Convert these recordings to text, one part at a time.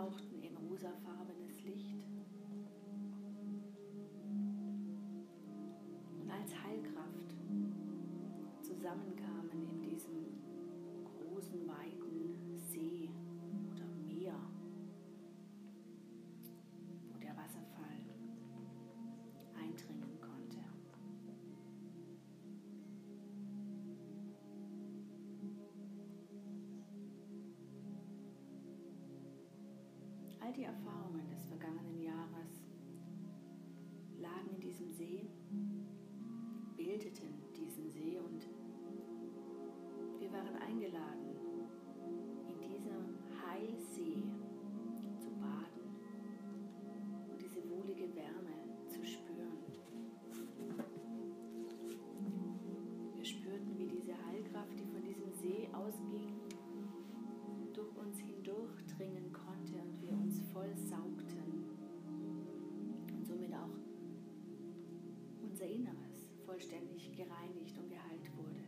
braucht. All die Erfahrungen gereinigt und geheilt wurde.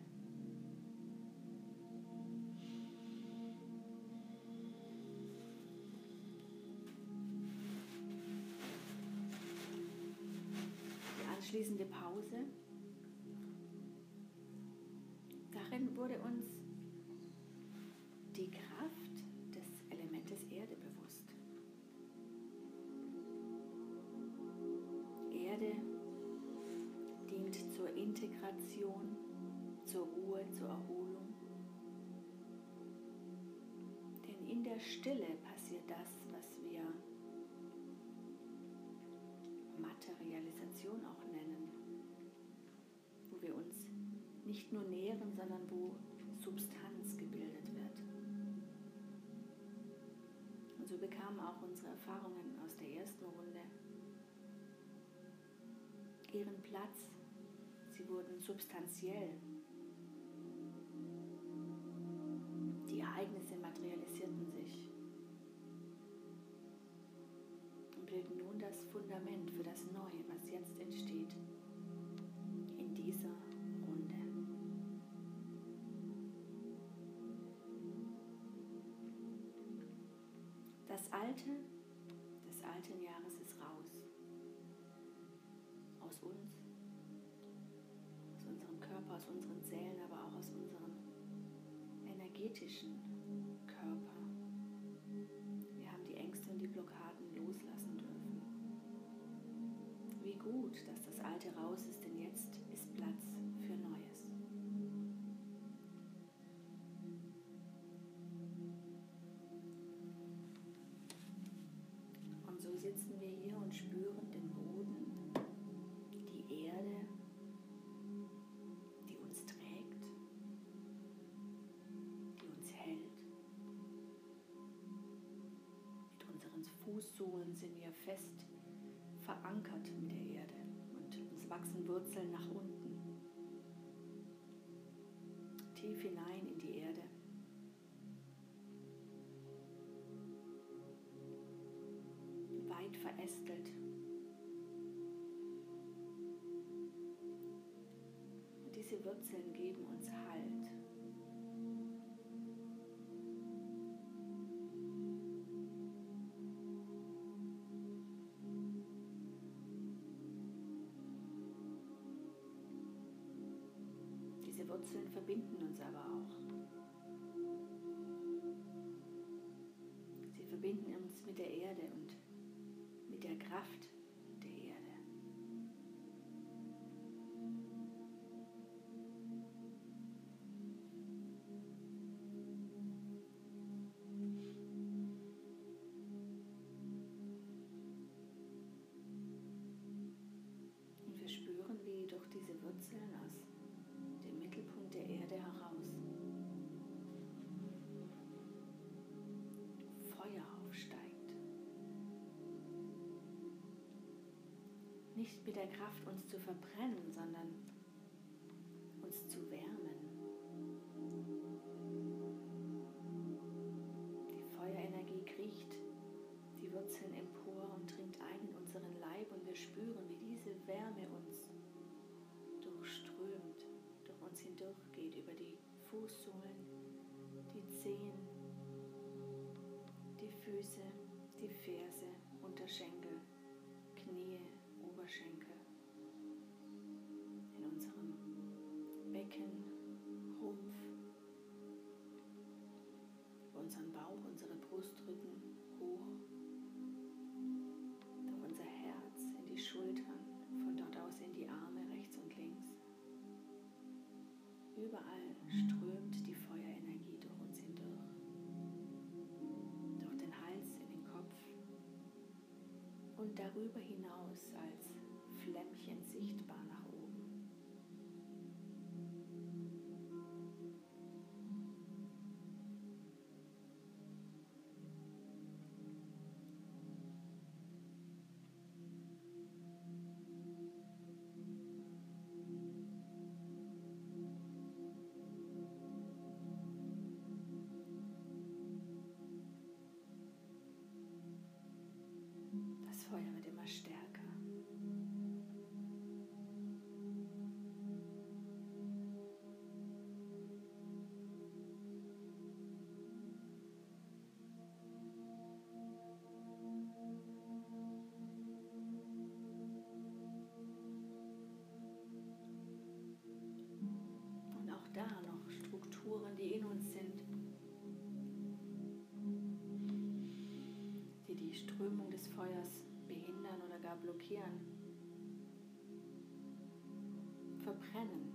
Die anschließende Pause, darin wurde uns Integration, zur Ruhe, zur Erholung. Denn in der Stille passiert das, was wir Materialisation auch nennen, wo wir uns nicht nur nähren, sondern wo Substanz gebildet wird. Und so bekamen auch unsere Erfahrungen aus der ersten Runde ihren Platz. Wurden substanziell. Die Ereignisse materialisierten sich und bilden nun das Fundament für das Neue, energetischen Körper. Wir haben die Ängste und die Blockaden loslassen dürfen. Wie gut, dass das Alte raus ist, Fußsohlen sind wir fest verankert mit der Erde und uns wachsen Wurzeln nach unten, tief hinein in die Erde. weit verästelt. Und diese Wurzeln geben uns Halt. Diese Wurzeln verbinden uns aber auch. Sie verbinden uns mit der Erde und mit der Kraft nicht mit der Kraft, uns zu verbrennen, sondern uns zu wärmen. Die Feuerenergie kriecht die Wurzeln empor und dringt ein in unseren Leib und wir spüren, wie diese Wärme uns durchströmt, durch uns hindurchgeht, über die Fußsohlen, die Zehen, die Füße, darüber hinaus als Stärker. Und auch da noch Strukturen, die in uns sind, die die Strömung des Feuers blockieren, verbrennen,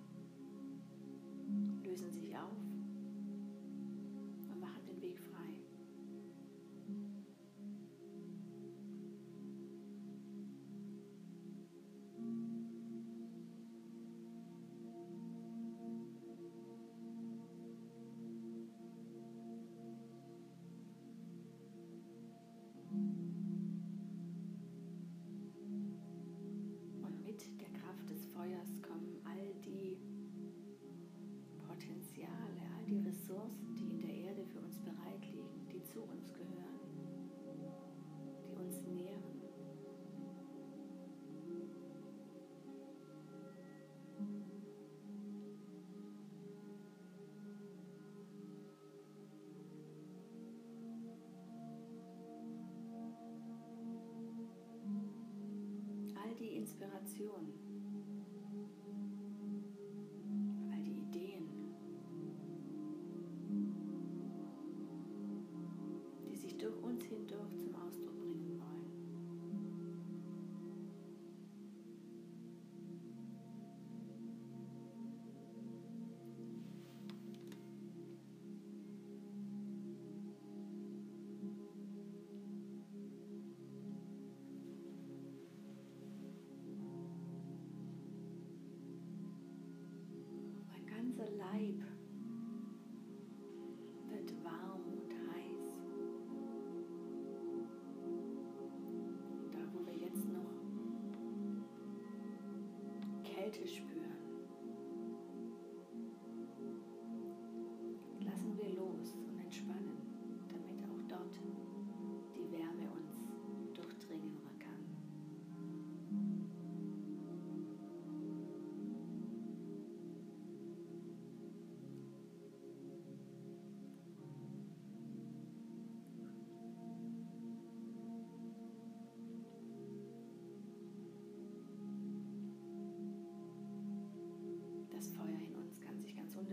die Inspiration, all die Ideen, die sich durch uns hindurch zum Kälte spüren,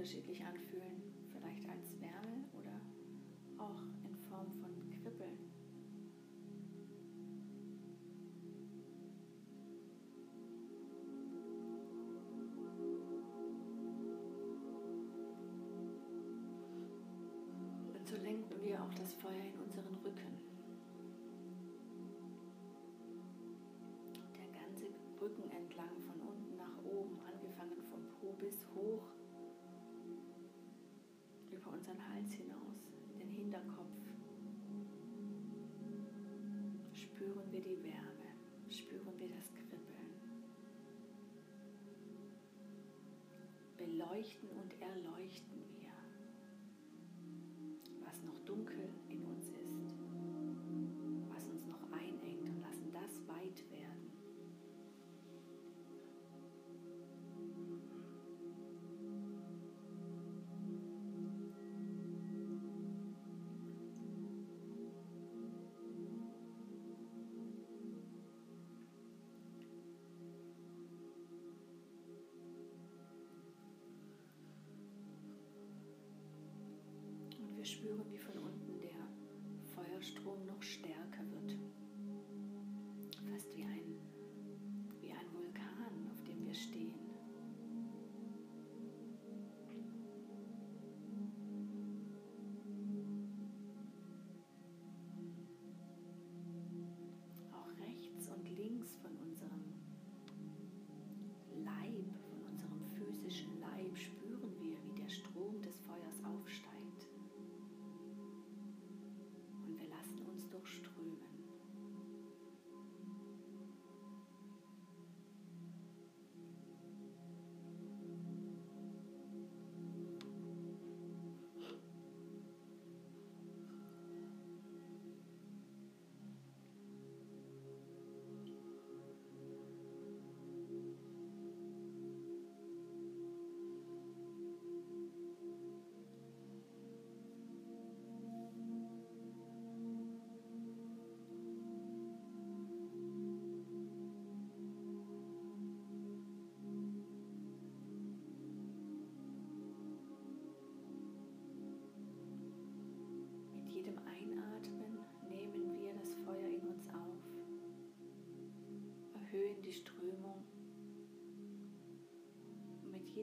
unterschiedlich anfühlen, vielleicht als Wärme oder auch in Form von Kribbeln. Und so lenken wir auch das Feuer in unseren Rücken. Der ganze Rücken entlang, von unten nach oben, angefangen vom Po bis hoch, unseren Hals hinaus, den Hinterkopf. Spüren wir die Wärme, spüren wir das Kribbeln. Beleuchten und erleuchten wir spüren die Freude.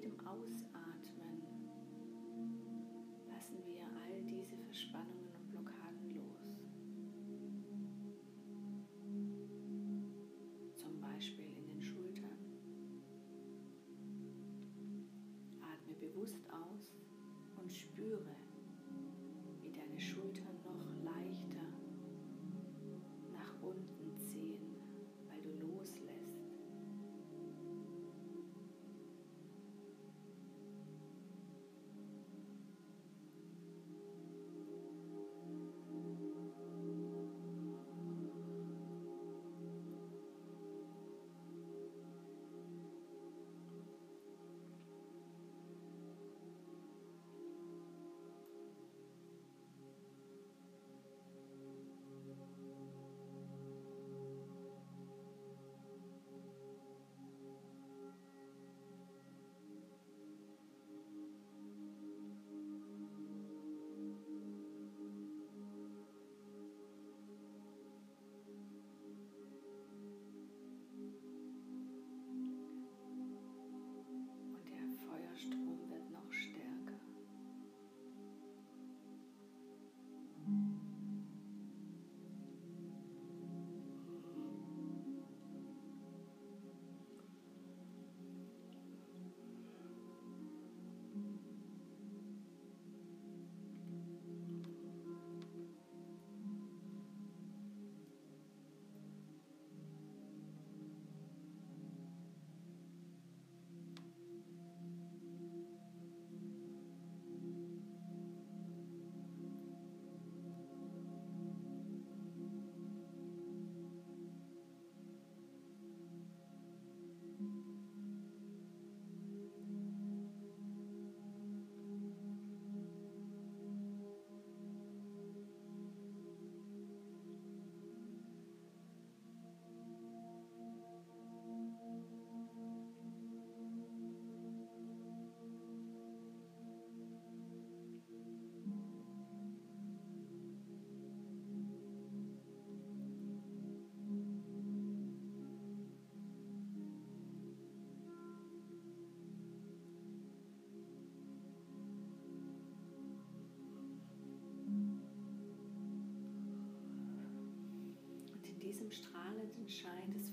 jedem Ausatmen lassen wir all diese Verspannungen und Blockaden los. Zum Beispiel in den Schultern. Atme bewusst aus und spüre, diesem strahlenden Schein des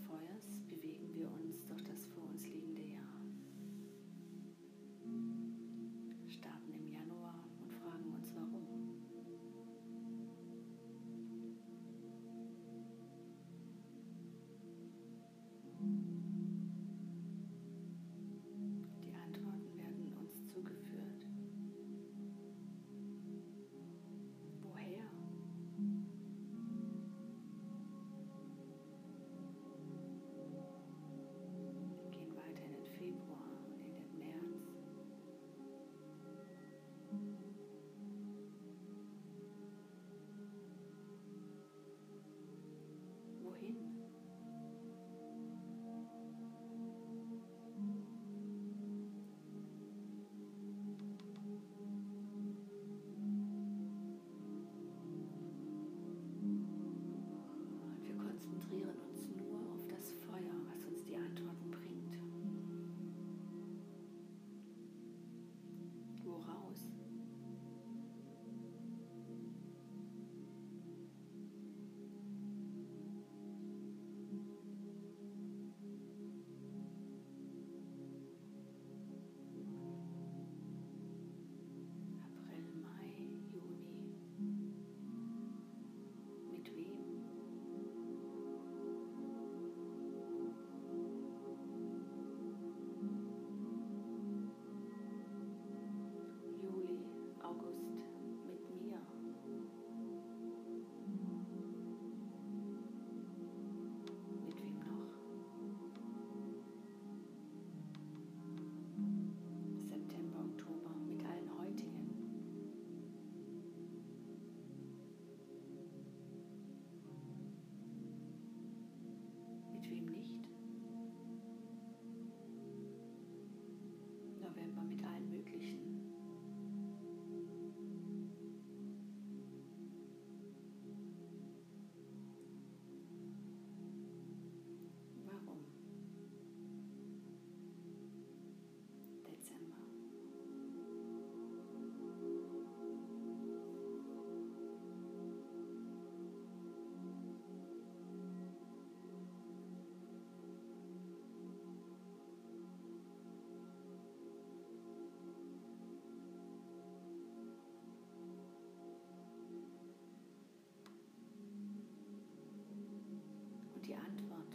die Antwort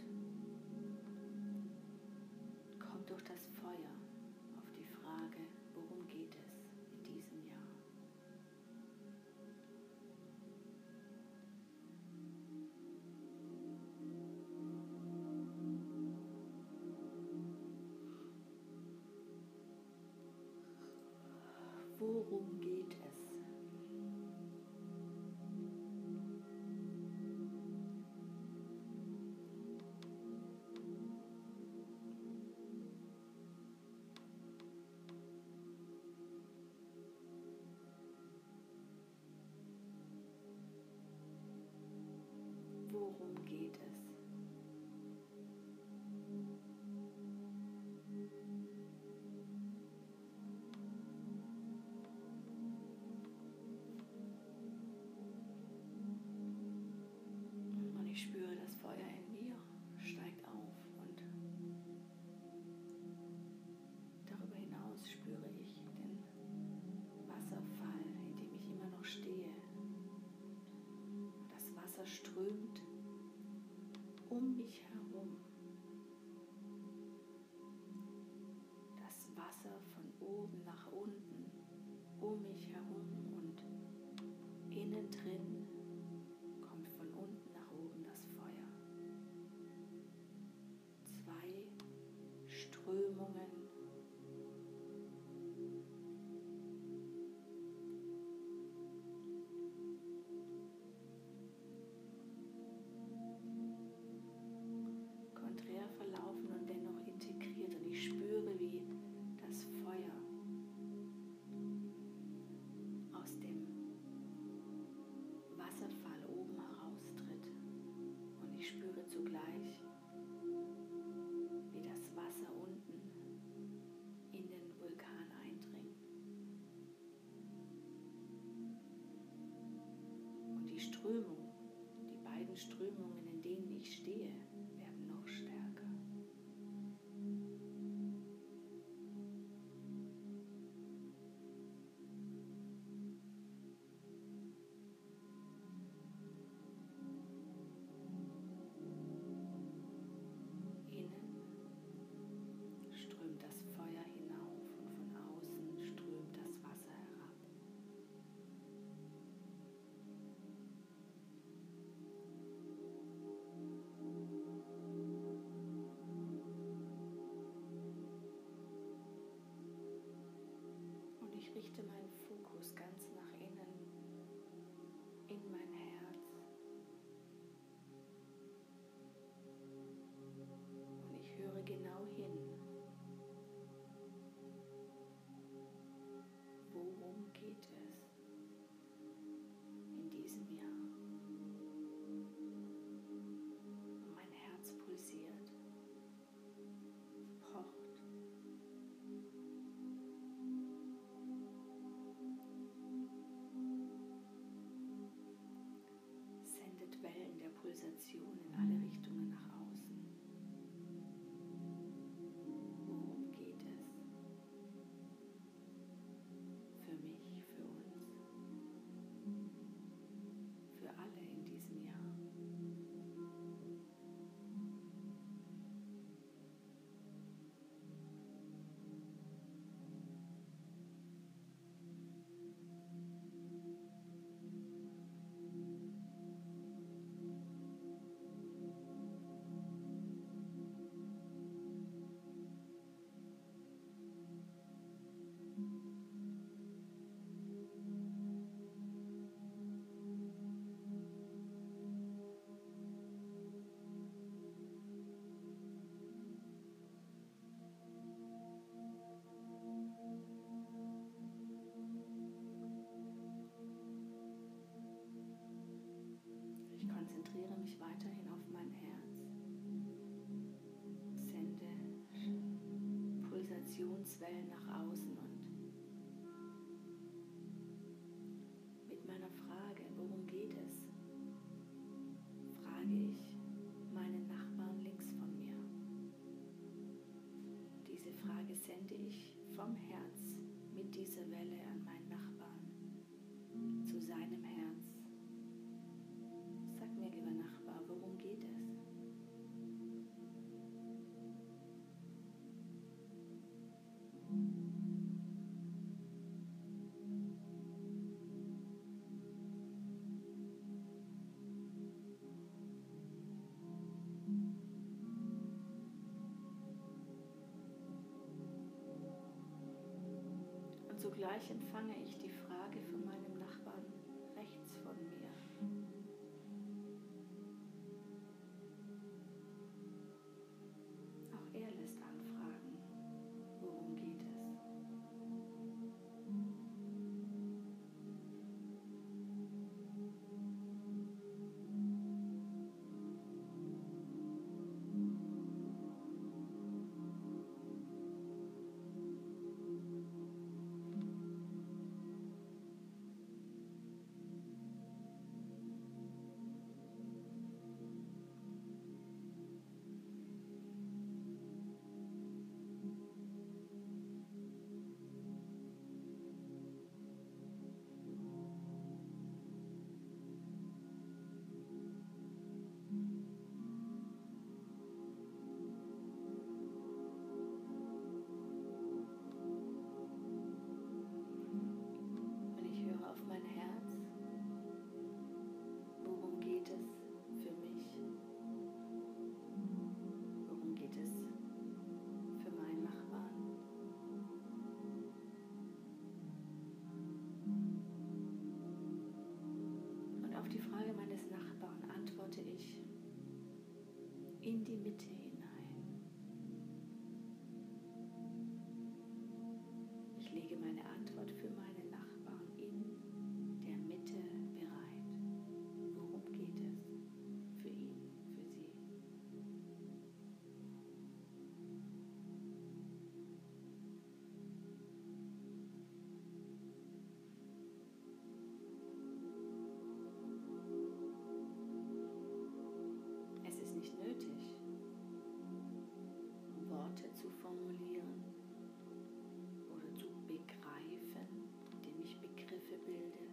kommt durch das Feuer auf die Frage, worum geht es in diesem Jahr. worum geht es? worum geht richte meinen Fokus ganz nach innen in meine Deus é ansioso. konzentriere mich weiterhin auf mein Herz. Sende Pulsationswellen nach außen und mit meiner Frage, worum geht es, frage ich meinen Nachbarn links von mir. Diese Frage sende ich Zugleich empfange in die Mitte hin. zu formulieren oder zu begreifen, indem ich Begriffe bilde.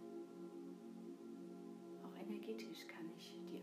Auch energetisch kann ich die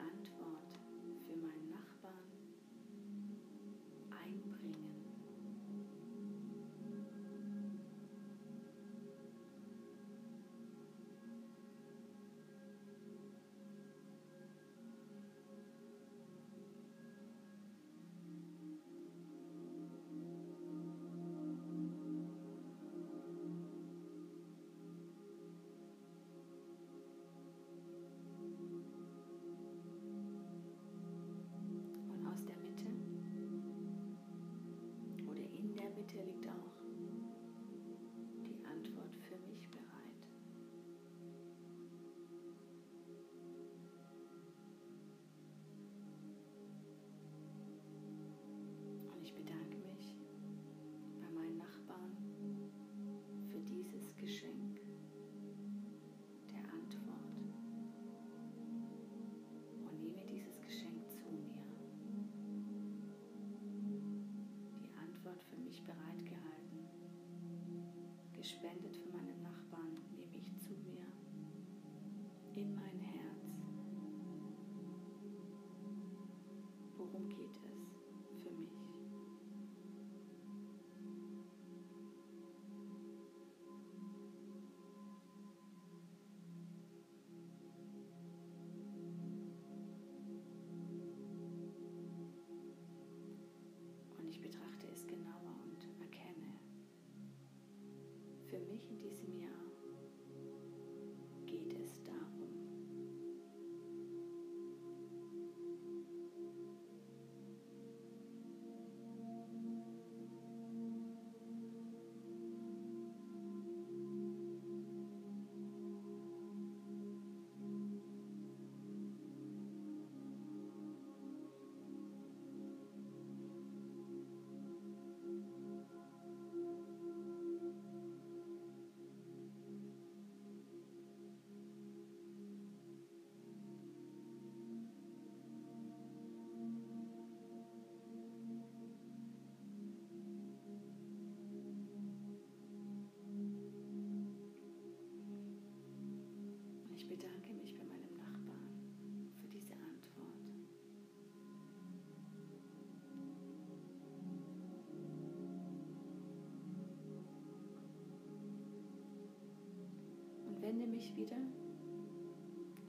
wende mich wieder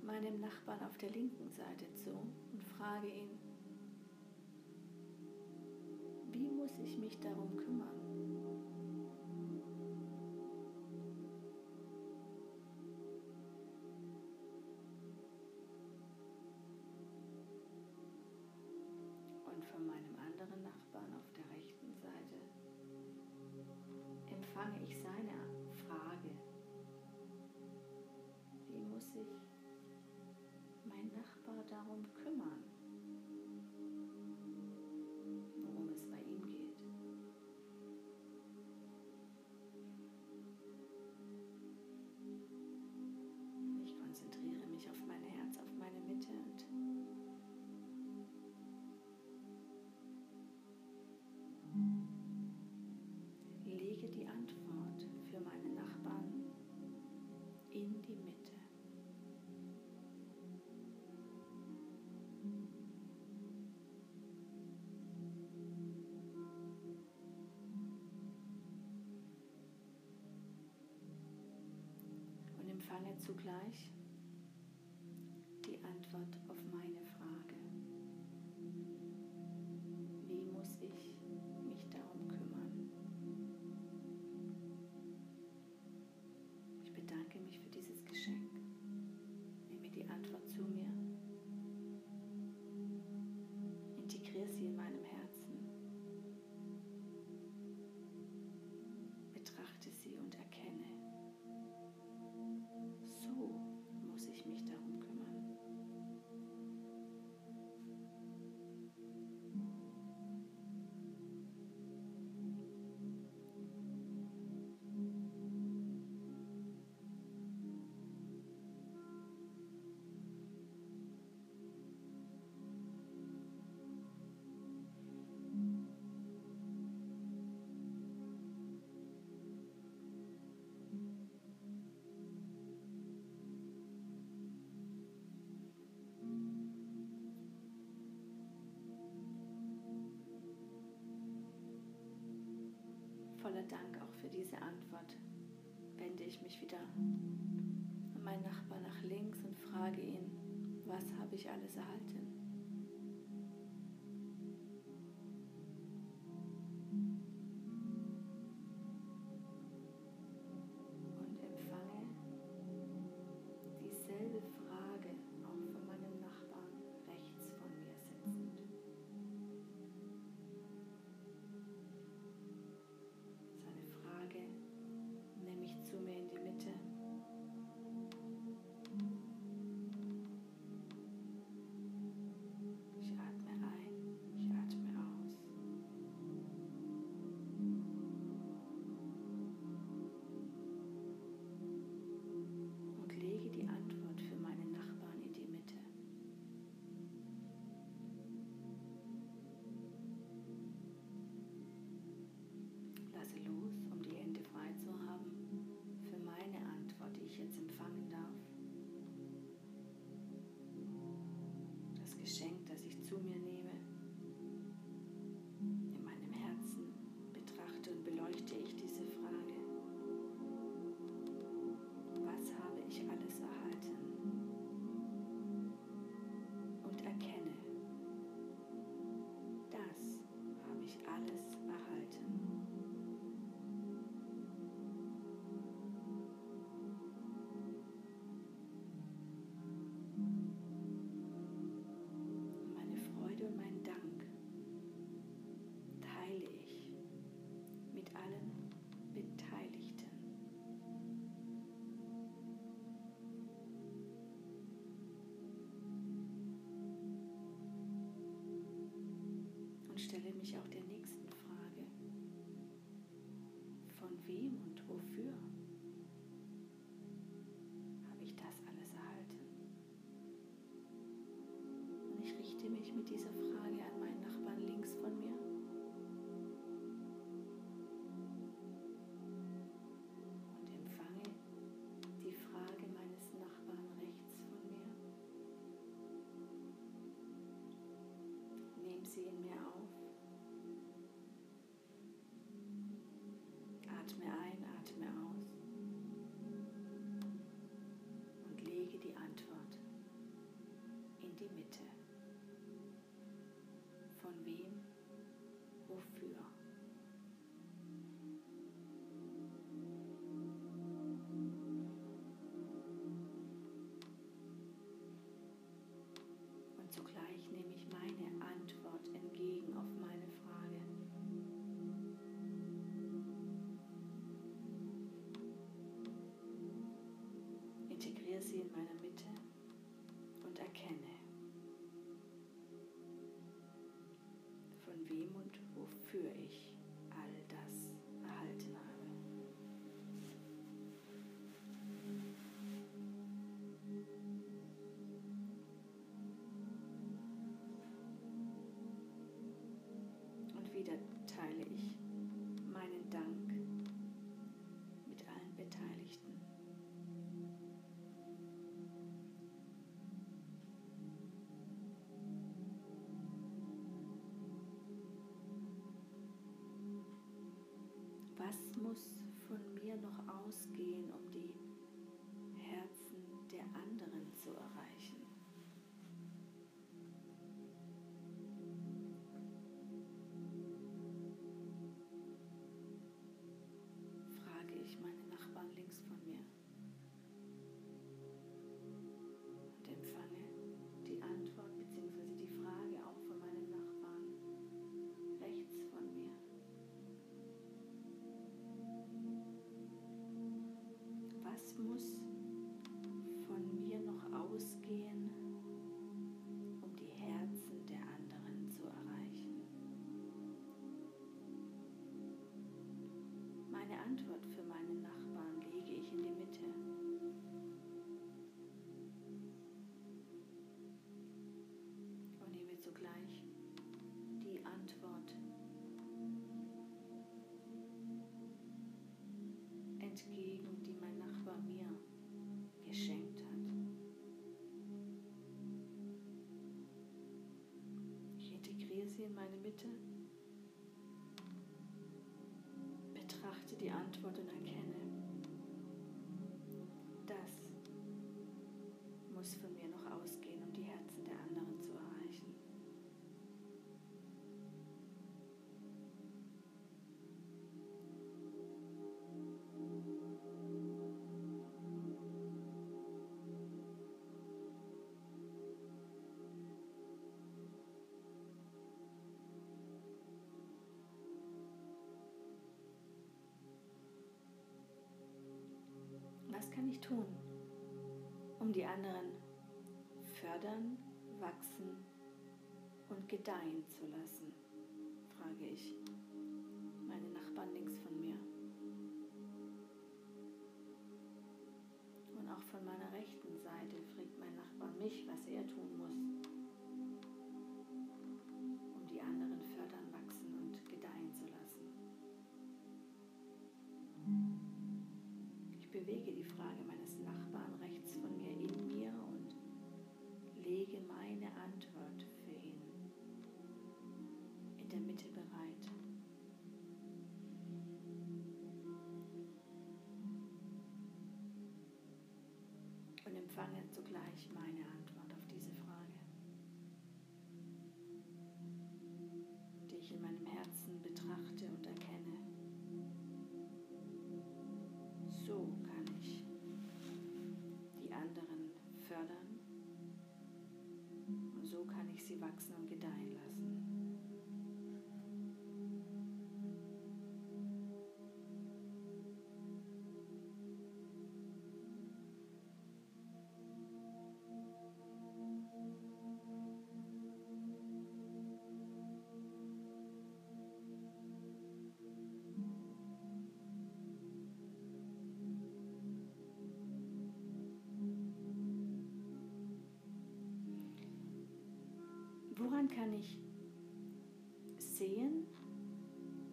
meinem Nachbarn auf der linken Seite zu und frage ihn, wie muss ich mich darum kümmern? Und von meinem anderen Nachbarn auf der rechten Seite empfange ich sein Nachbar zugleich voller Dank auch für diese Antwort wende ich mich wieder an meinen Nachbar nach links und frage ihn, was habe ich alles erhalten? fishing. Mich auch der nächsten Frage. Von wem und wofür habe ich das alles erhalten? Und ich richte mich mit dieser Frage zugleich wofür ich Was sie in meine Mitte, betrachte die Antwort und erkenne, ich tun, um die anderen fördern, wachsen und gedeihen zu lassen? frage ich meine Nachbarn links von mir. Und auch von meiner rechten Seite fragt mein Nachbar mich, was er tun muss, bewege die Frage meines Nachbarn rechts von mir in mir und lege meine Antwort für ihn in der Mitte bereit. Und empfange zugleich meine kann ich Woran kann ich sehen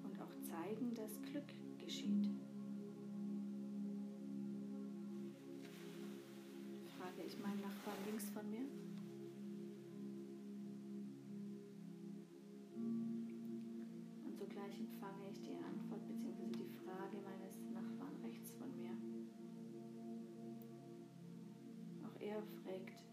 und auch zeigen, dass Glück geschieht? Frage ich meinen Nachbarn links von mir. Und sogleich empfange ich die Antwort bzw. die Frage meines Nachbarn rechts von mir. Auch er fragt,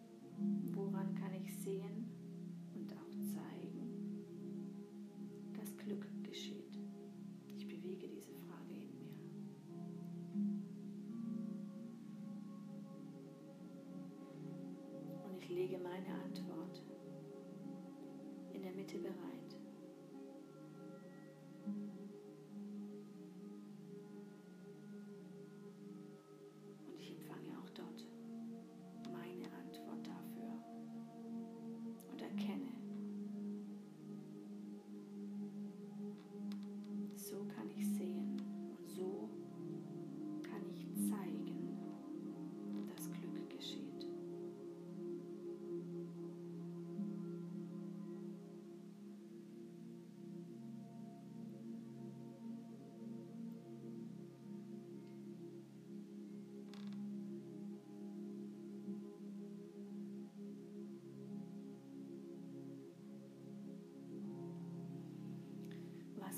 in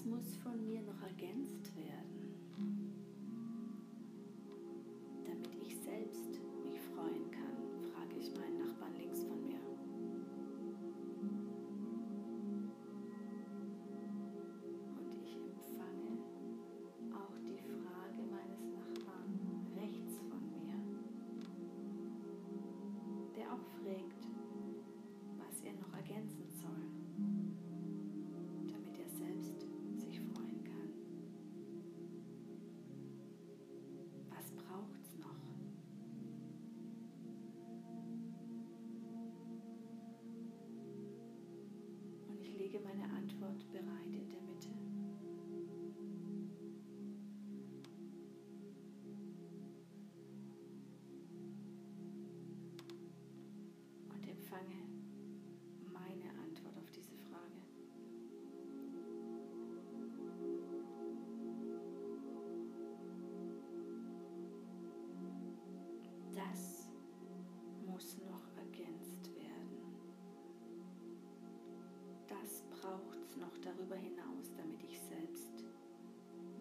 muss von mir noch ergänzt werden, damit ich selbst lege meine Antwort bereit Das braucht es noch darüber hinaus, damit ich selbst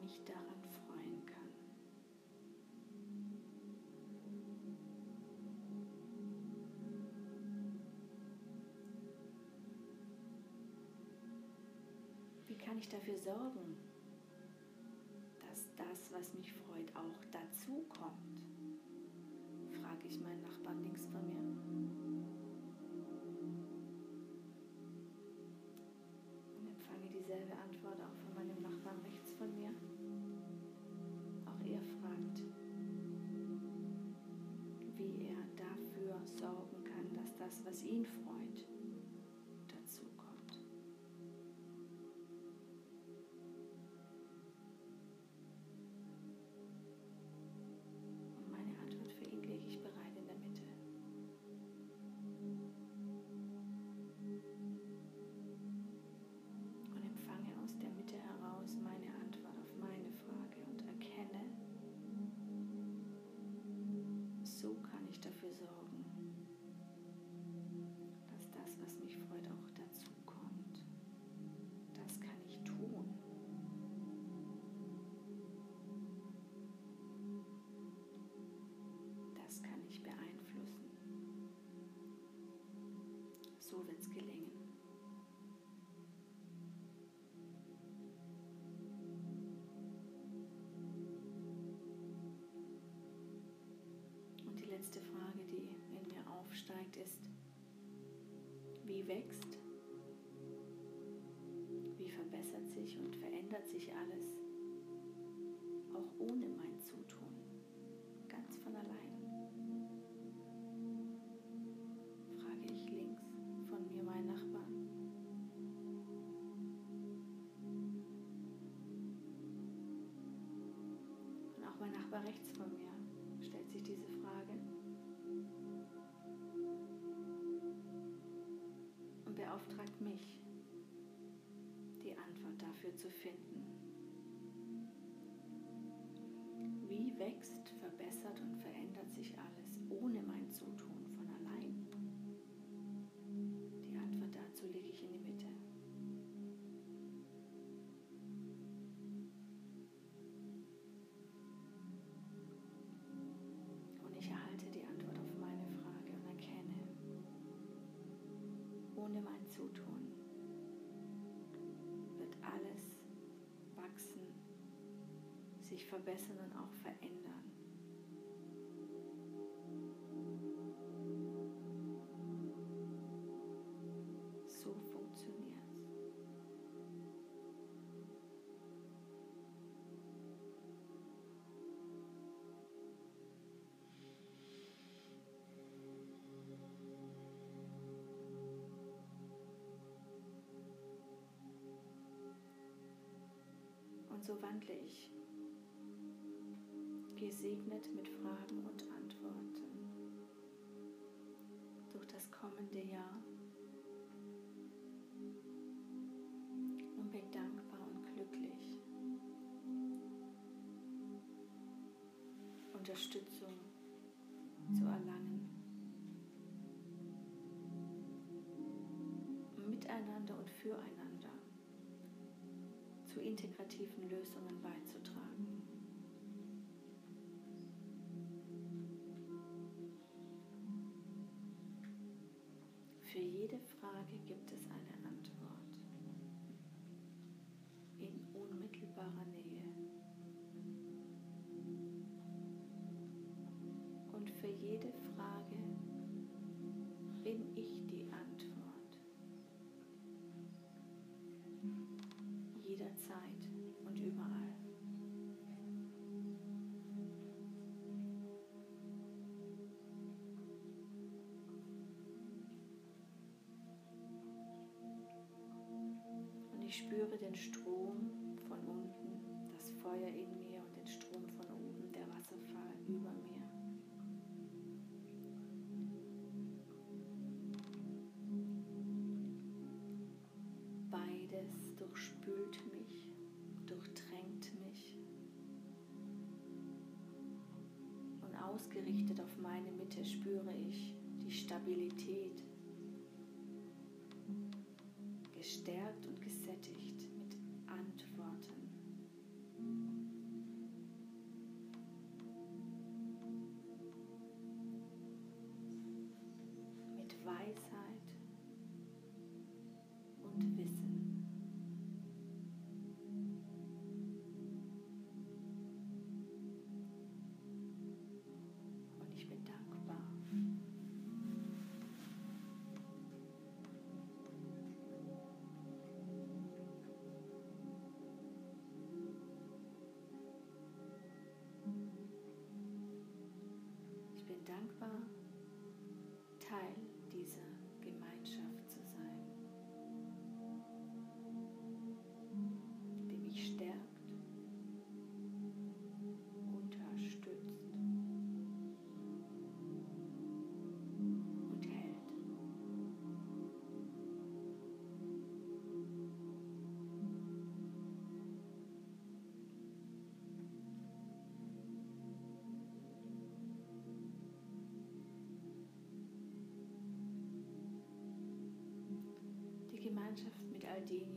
mich daran freuen kann. Wie kann ich dafür sorgen, dass das, was mich freut, auch dazu kommt? frage ich meinen Nachbarn links von mir. Kann wächst, wie verbessert sich und verändert sich alles, auch ohne mein Zutun, ganz von allein? Frage ich links von mir meinen Nachbarn. Und auch mein Nachbar rechts von beauftragt mich, die Antwort dafür zu finden. Wie wächst, verbessert und verändert Zutun wird alles wachsen, sich verbessern und auch verändern. So wandle ich, gesegnet mit Fragen und Antworten, durch das kommende Jahr. Und dankbar und glücklich, Unterstützung integrativen Lösungen beizutragen. Für jede Frage gibt es eine Antwort in unmittelbarer Nähe. ich spüre den Strom von unten, das Feuer in mir und den Strom von oben, der Wasserfall über mir. Beides durchspült mich, durchtränkt mich und ausgerichtet auf meine Mitte spüre ich die Stabilität, gestärkt und dankbar. Gemeinschaft mit all denen,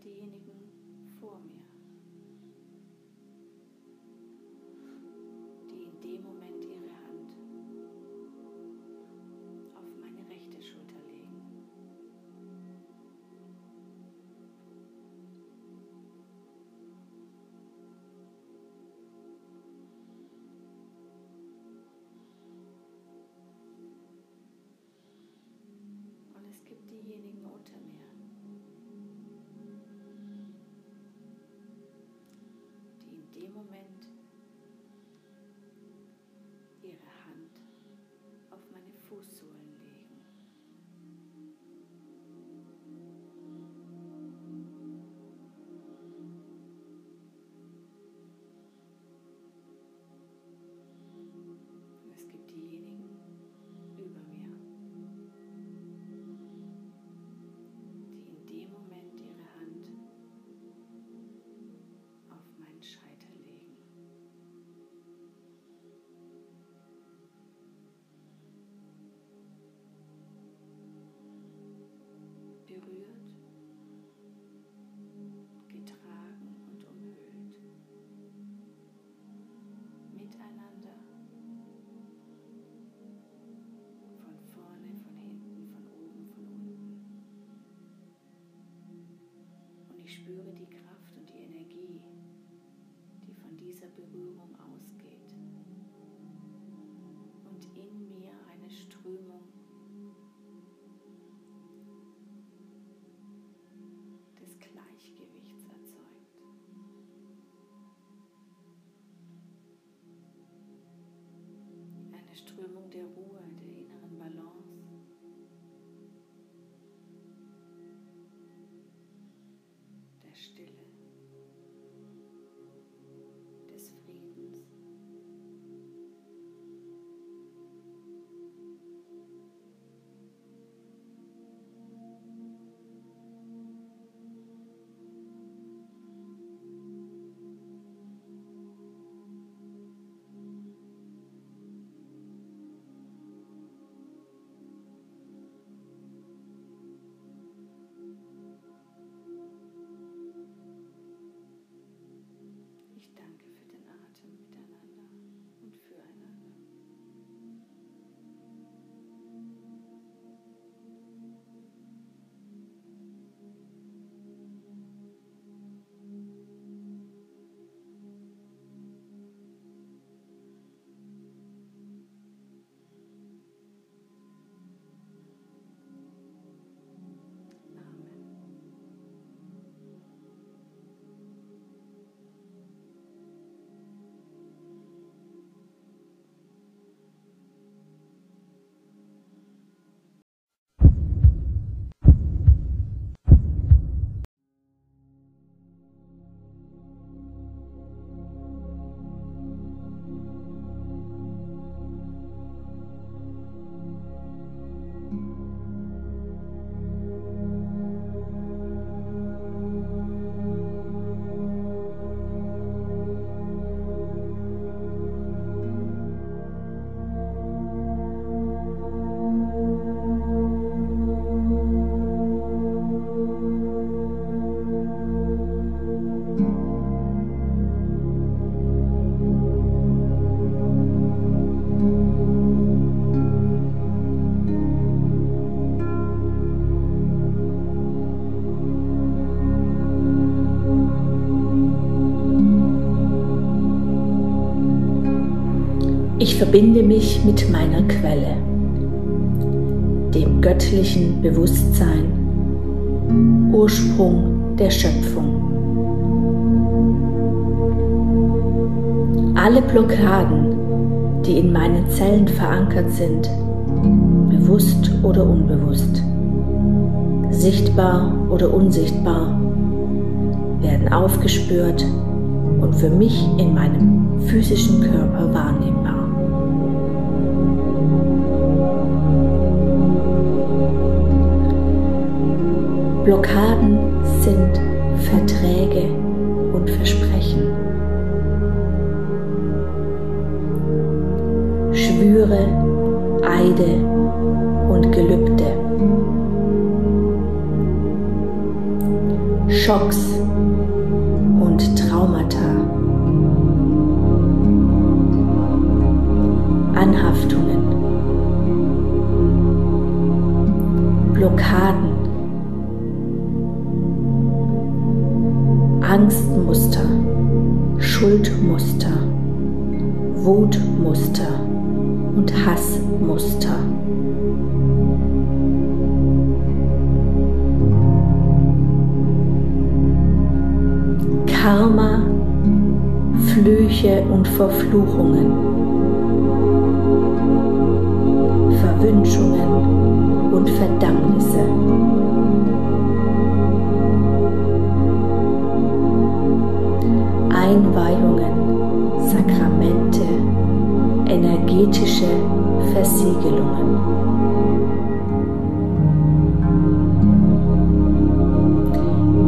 studying Rosso. der verbinde mich mit meiner Quelle, dem göttlichen Bewusstsein, Ursprung der Schöpfung. Alle Blockaden, die in meinen Zellen verankert sind, bewusst oder unbewusst, sichtbar oder unsichtbar, werden aufgespürt und für mich in meinem physischen Körper wahrnehmbar. Blockaden sind Verträge und Versprechen. Schwüre, Eide und Gelübde. Schocks energetische Versiegelungen.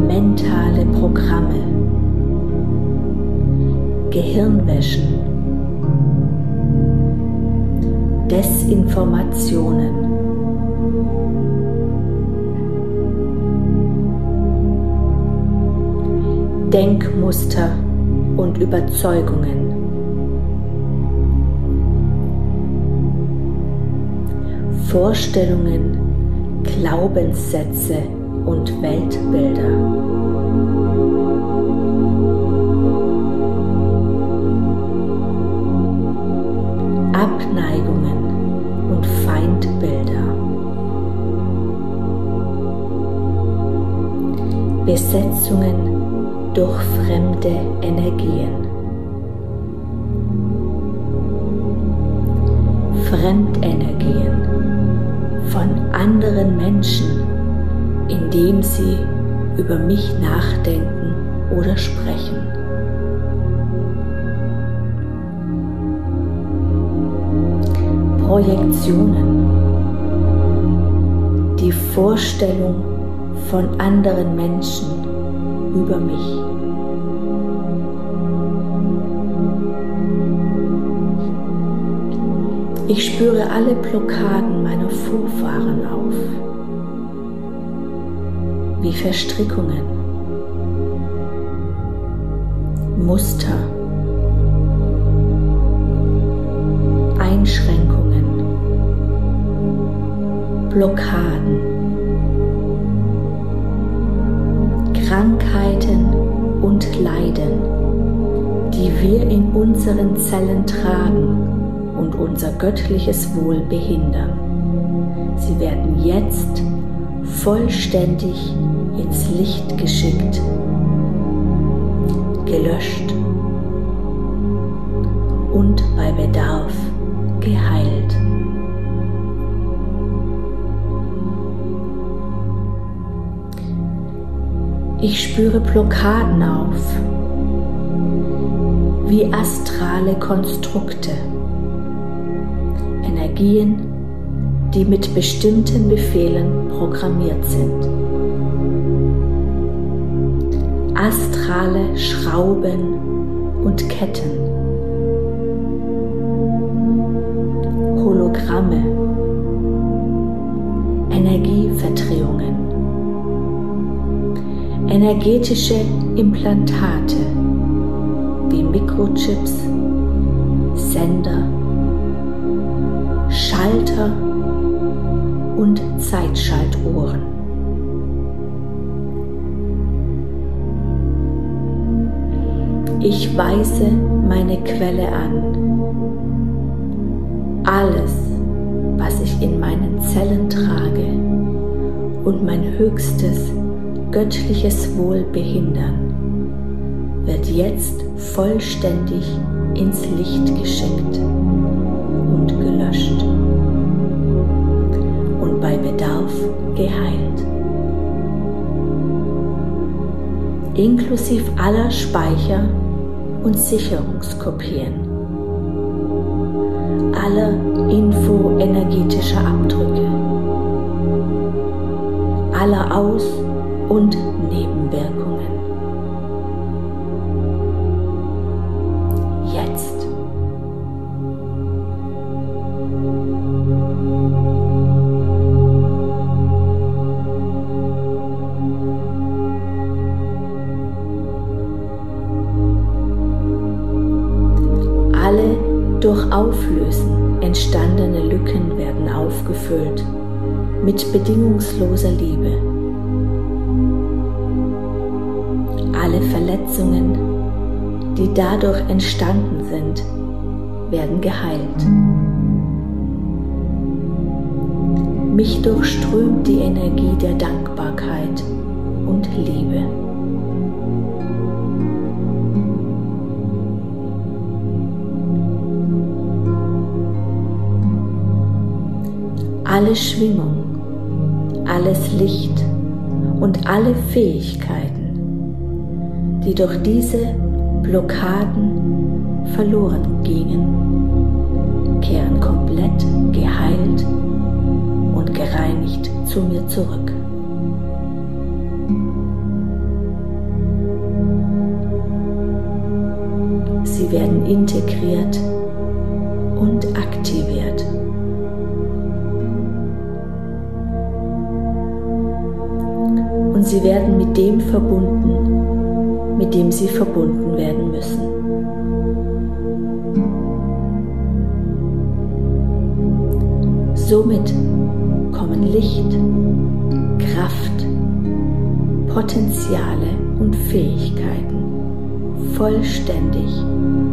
Mentale Programme, Gehirnwäschen, Desinformationen. Denkmuster und Überzeugungen. Vorstellungen, Glaubenssätze und Weltbilder. Abneigungen und Feindbilder. Besetzungen durch fremde Energien. Fremdenergien von anderen Menschen, indem sie über mich nachdenken oder sprechen. Projektionen, die Vorstellung von anderen Menschen über mich. Ich spüre alle Blockaden meiner Vorfahren auf, wie Verstrickungen, Muster, Einschränkungen, Blockaden, Krankheiten und Leiden, die wir in unseren Zellen tragen unser göttliches Wohl behindern. Sie werden jetzt vollständig ins Licht geschickt gelöscht und bei Bedarf geheilt. Ich spüre Blockaden auf, wie astrale Konstrukte, Energien, die mit bestimmten Befehlen programmiert sind. astrale Schrauben und Ketten, Hologramme, Energieverdrehungen, energetische Implantate wie Mikrochips, Sender, Schalter und Zeitschaltuhren. Ich weise meine Quelle an. Alles, was ich in meinen Zellen trage und mein höchstes göttliches Wohl behindern, wird jetzt vollständig ins Licht geschickt Inklusive aller Speicher und Sicherungskopien. Aller infoenergetischer Abdrücke, aller Aus- und bedingungsloser Liebe. Alle Verletzungen, die dadurch entstanden sind, werden geheilt. Mich durchströmt die Energie der Dankbarkeit und Liebe. alle Schwingung, alles Licht und alle Fähigkeiten, die durch diese Blockaden verloren gingen, kehren komplett geheilt und gereinigt zu mir zurück. Sie werden integriert und aktiviert. Sie werden mit dem verbunden, mit dem sie verbunden werden müssen. Somit kommen Licht, Kraft, Potenziale und Fähigkeiten vollständig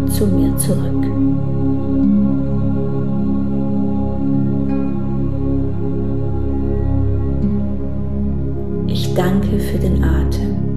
zu mir zurück. Danke für den Atem.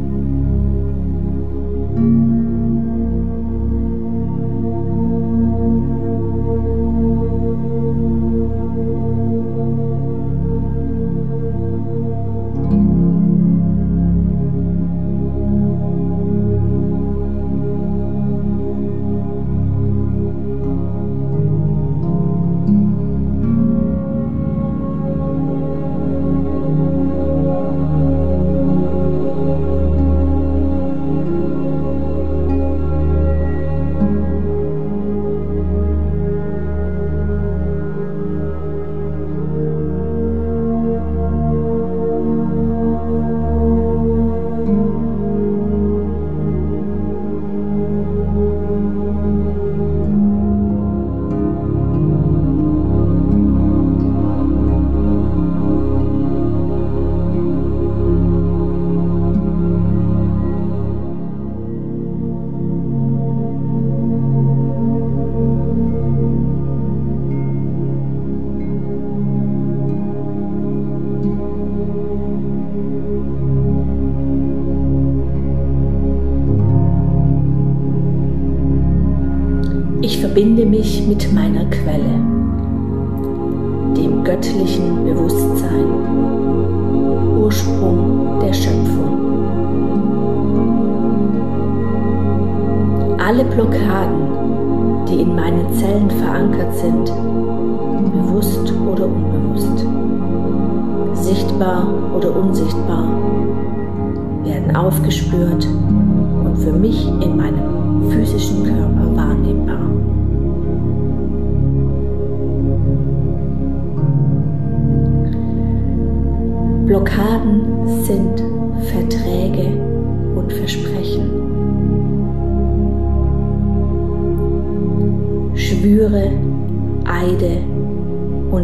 Blockaden, die in meinen Zellen verankert sind, bewusst oder unbewusst, sichtbar oder unsichtbar, werden aufgespürt und für mich in meinem physischen Körper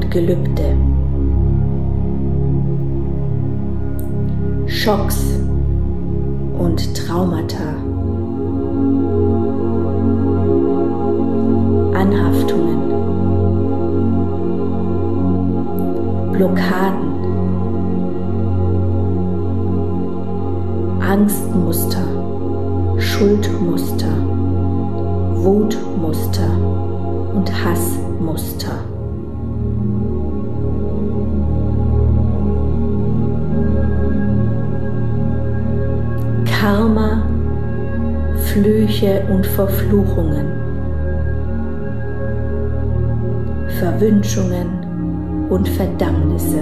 Gelübde. Schocks Flüche und Verfluchungen, Verwünschungen und Verdammnisse.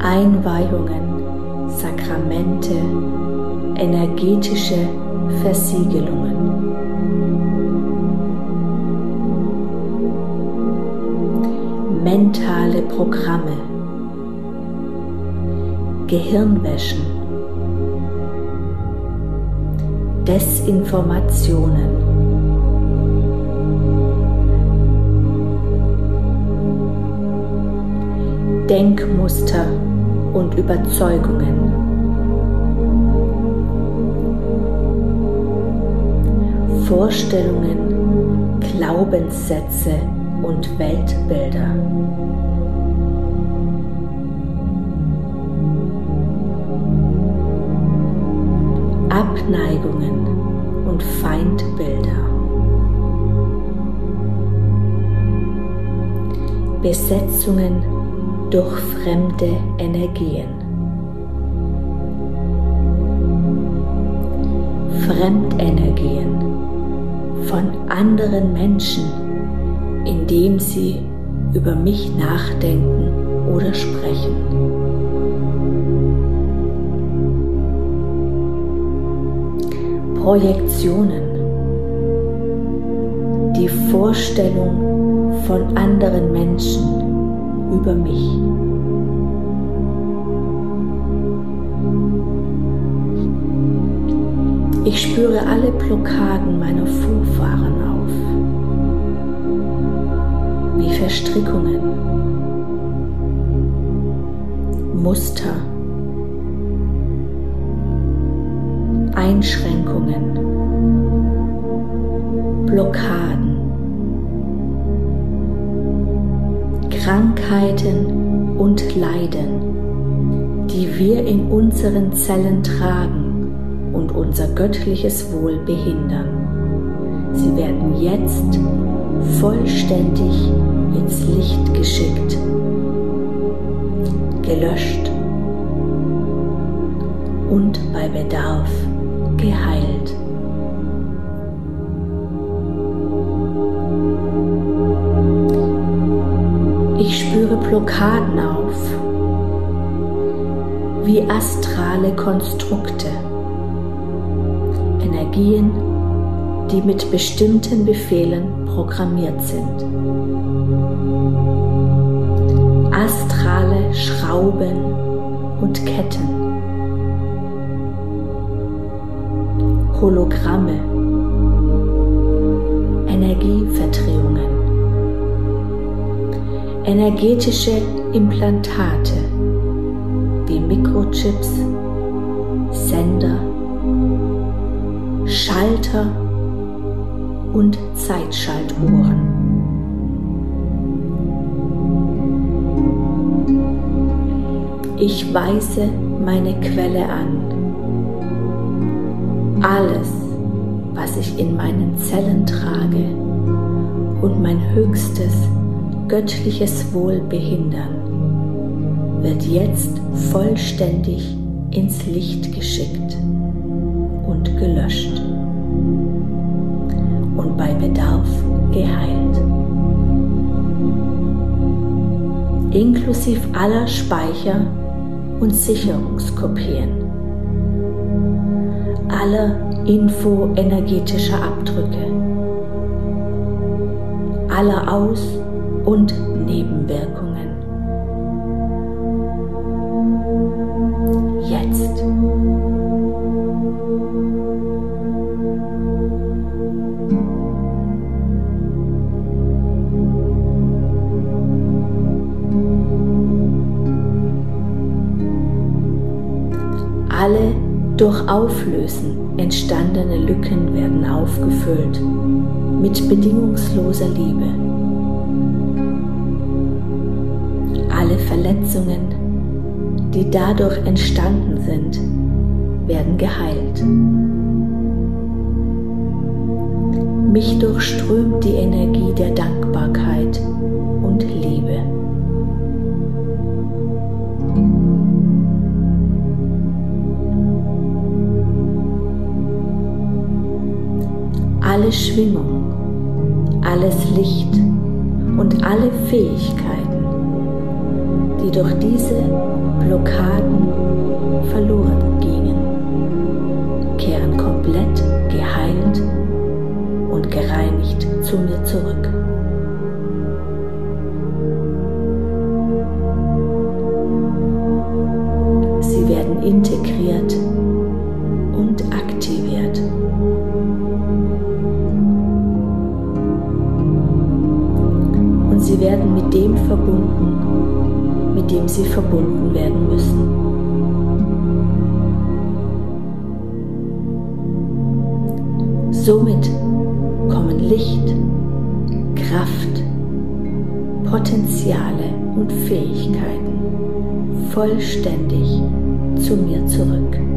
Einweihungen, Sakramente, energetische Versiegelungen. Mentale Programme. Gehirnwäschen, Desinformationen, Denkmuster und Überzeugungen. Vorstellungen, Glaubenssätze und Weltbilder. Besetzungen durch fremde Energien. Fremdenergien von anderen Menschen, indem sie über mich nachdenken oder sprechen. Projektionen, die Vorstellung von anderen Menschen über mich. Ich spüre alle Blockaden meiner Vorfahren auf, wie Verstrickungen, Muster, Einschränkungen, Blockaden, Krankheiten und Leiden, die wir in unseren Zellen tragen und unser göttliches Wohl behindern. Sie werden jetzt vollständig ins Licht geschickt, gelöscht und bei Bedarf Blockaden auf, wie astrale Konstrukte, Energien, die mit bestimmten Befehlen programmiert sind. Astrale Schrauben und Ketten. Hologramme, Energieverdrehungen, energetische Implantate wie Mikrochips, Sender, Schalter und Zeitschaltuhren. Ich weise meine Quelle an alles, was ich in meinen Zellen trage und mein höchstes göttliches Wohl behindern, wird jetzt vollständig ins Licht geschickt und gelöscht und bei Bedarf geheilt. Inklusive aller Speicher und Sicherungskopien, aller infoenergetischer Abdrücke, aller Aus- und Nebenwirkungen. Jetzt. Alle durch Auflösen entstandene Lücken werden aufgefüllt mit bedingungsloser Liebe. Verletzungen, die dadurch entstanden sind, werden geheilt. Mich durchströmt die Energie der Dankbarkeit und Liebe. alle Schwingung, alles Licht und alle Fähigkeiten, durch diese Blockaden Fähigkeiten vollständig zu mir zurück.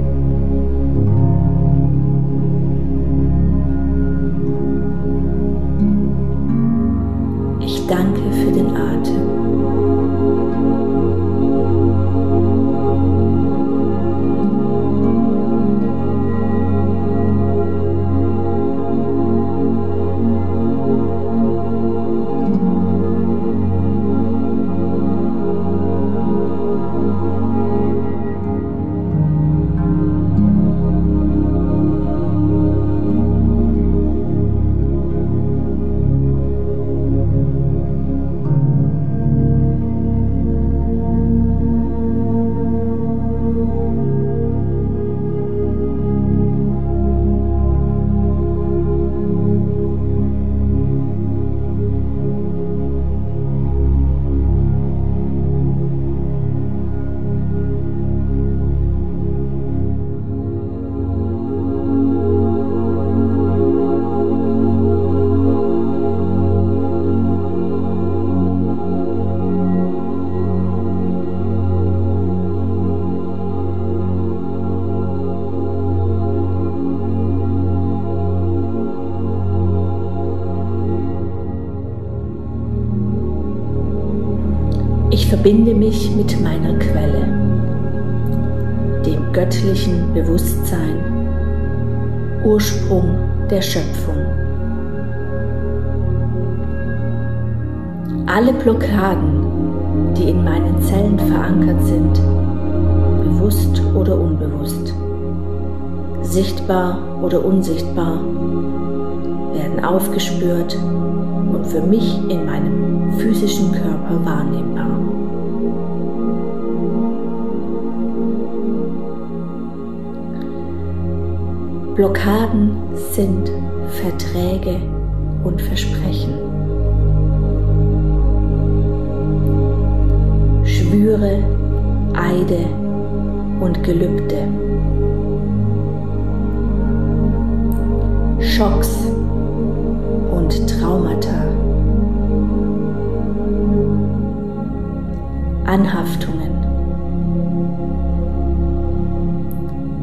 Anhaftungen.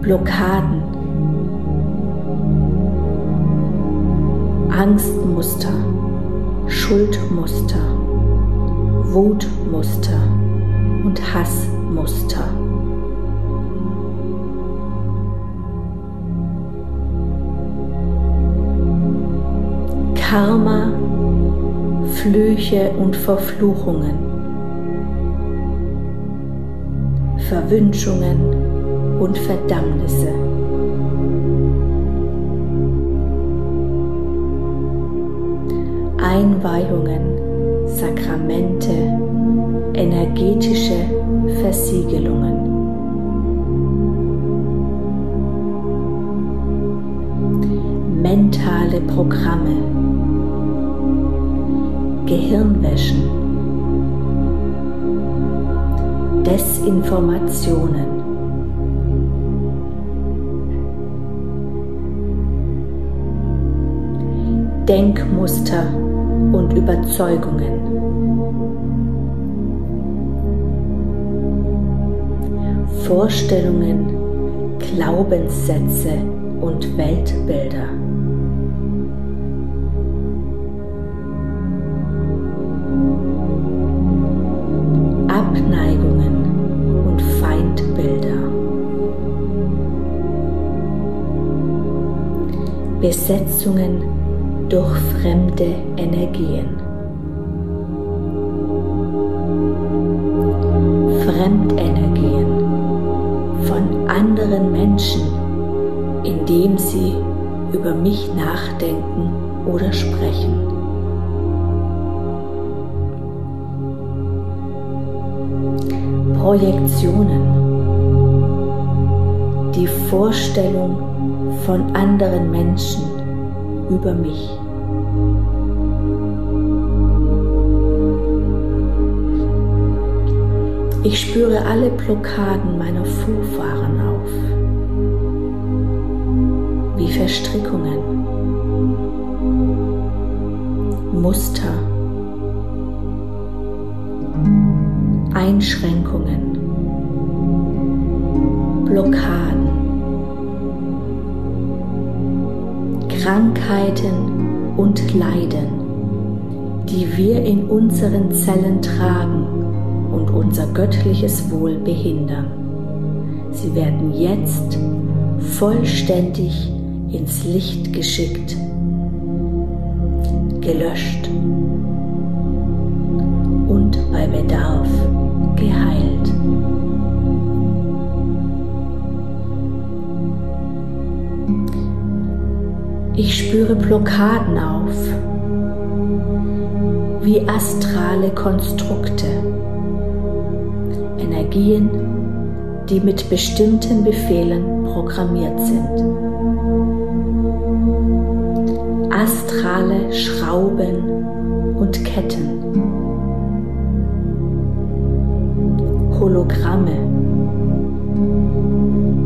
Blockaden. Angstmuster, Schuldmuster, Wutmuster. Und Hassmuster. Karma, Flüche und Verfluchungen, Verwünschungen und Verdammnisse. Denkmuster und Überzeugungen. Vorstellungen, Glaubenssätze und Weltbilder. Besetzungen durch mich nachdenken oder sprechen. Projektionen, die Vorstellung von anderen Menschen über mich. Ich spüre alle Blockaden meiner Vorfahren auf, Verstrickungen, Muster, Einschränkungen, Blockaden. Krankheiten und Leiden, die wir in unseren Zellen tragen und unser göttliches Wohl behindern. Sie werden jetzt vollständig ins Licht geschickt, gelöscht und bei Bedarf geheilt. Ich spüre Blockaden auf, wie astrale Konstrukte, Energien, die mit bestimmten Befehlen programmiert sind. Astrale Schrauben und Ketten. Hologramme.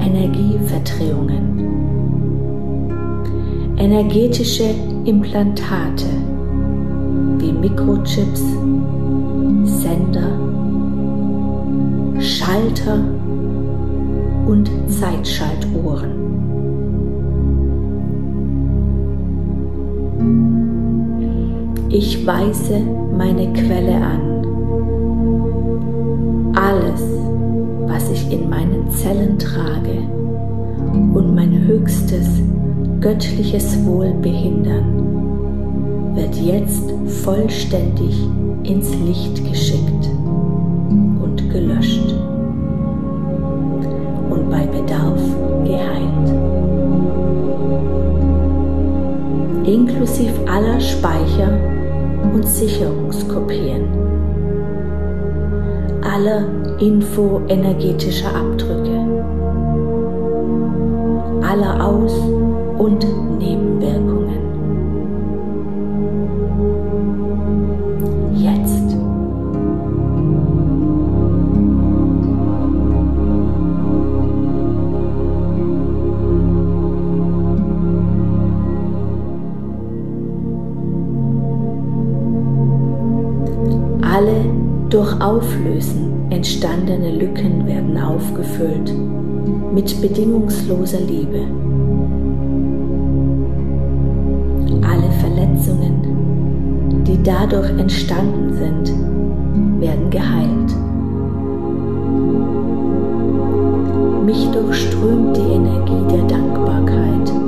Energieverdrehungen energetische Implantate wie Mikrochips, Sender, Schalter und Zeitschaltuhren. Ich weise meine Quelle an. Alles, was ich in meinen Zellen trage und mein höchstes göttliches Wohl behindern, wird jetzt vollständig ins Licht geschickt und gelöscht und bei Bedarf geheilt. Inklusive aller Speicher und Sicherungskopien, aller infoenergetischer Abdrücke, aller Aus- Durch Auflösen entstandene Lücken werden aufgefüllt mit bedingungsloser Liebe. Alle Verletzungen, die dadurch entstanden sind, werden geheilt. Mich durchströmt die Energie der Dankbarkeit.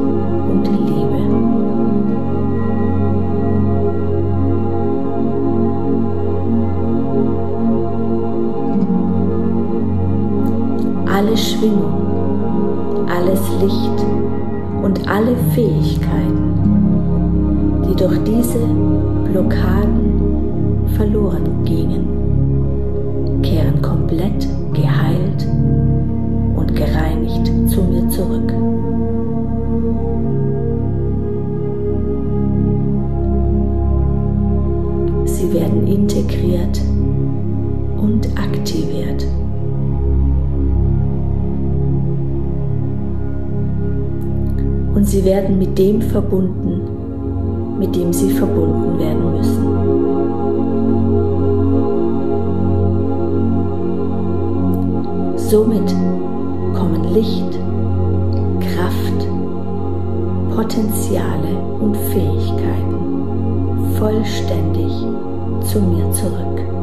mit dem verbunden, mit dem sie verbunden werden müssen. Somit kommen Licht, Kraft, Potenziale und Fähigkeiten vollständig zu mir zurück.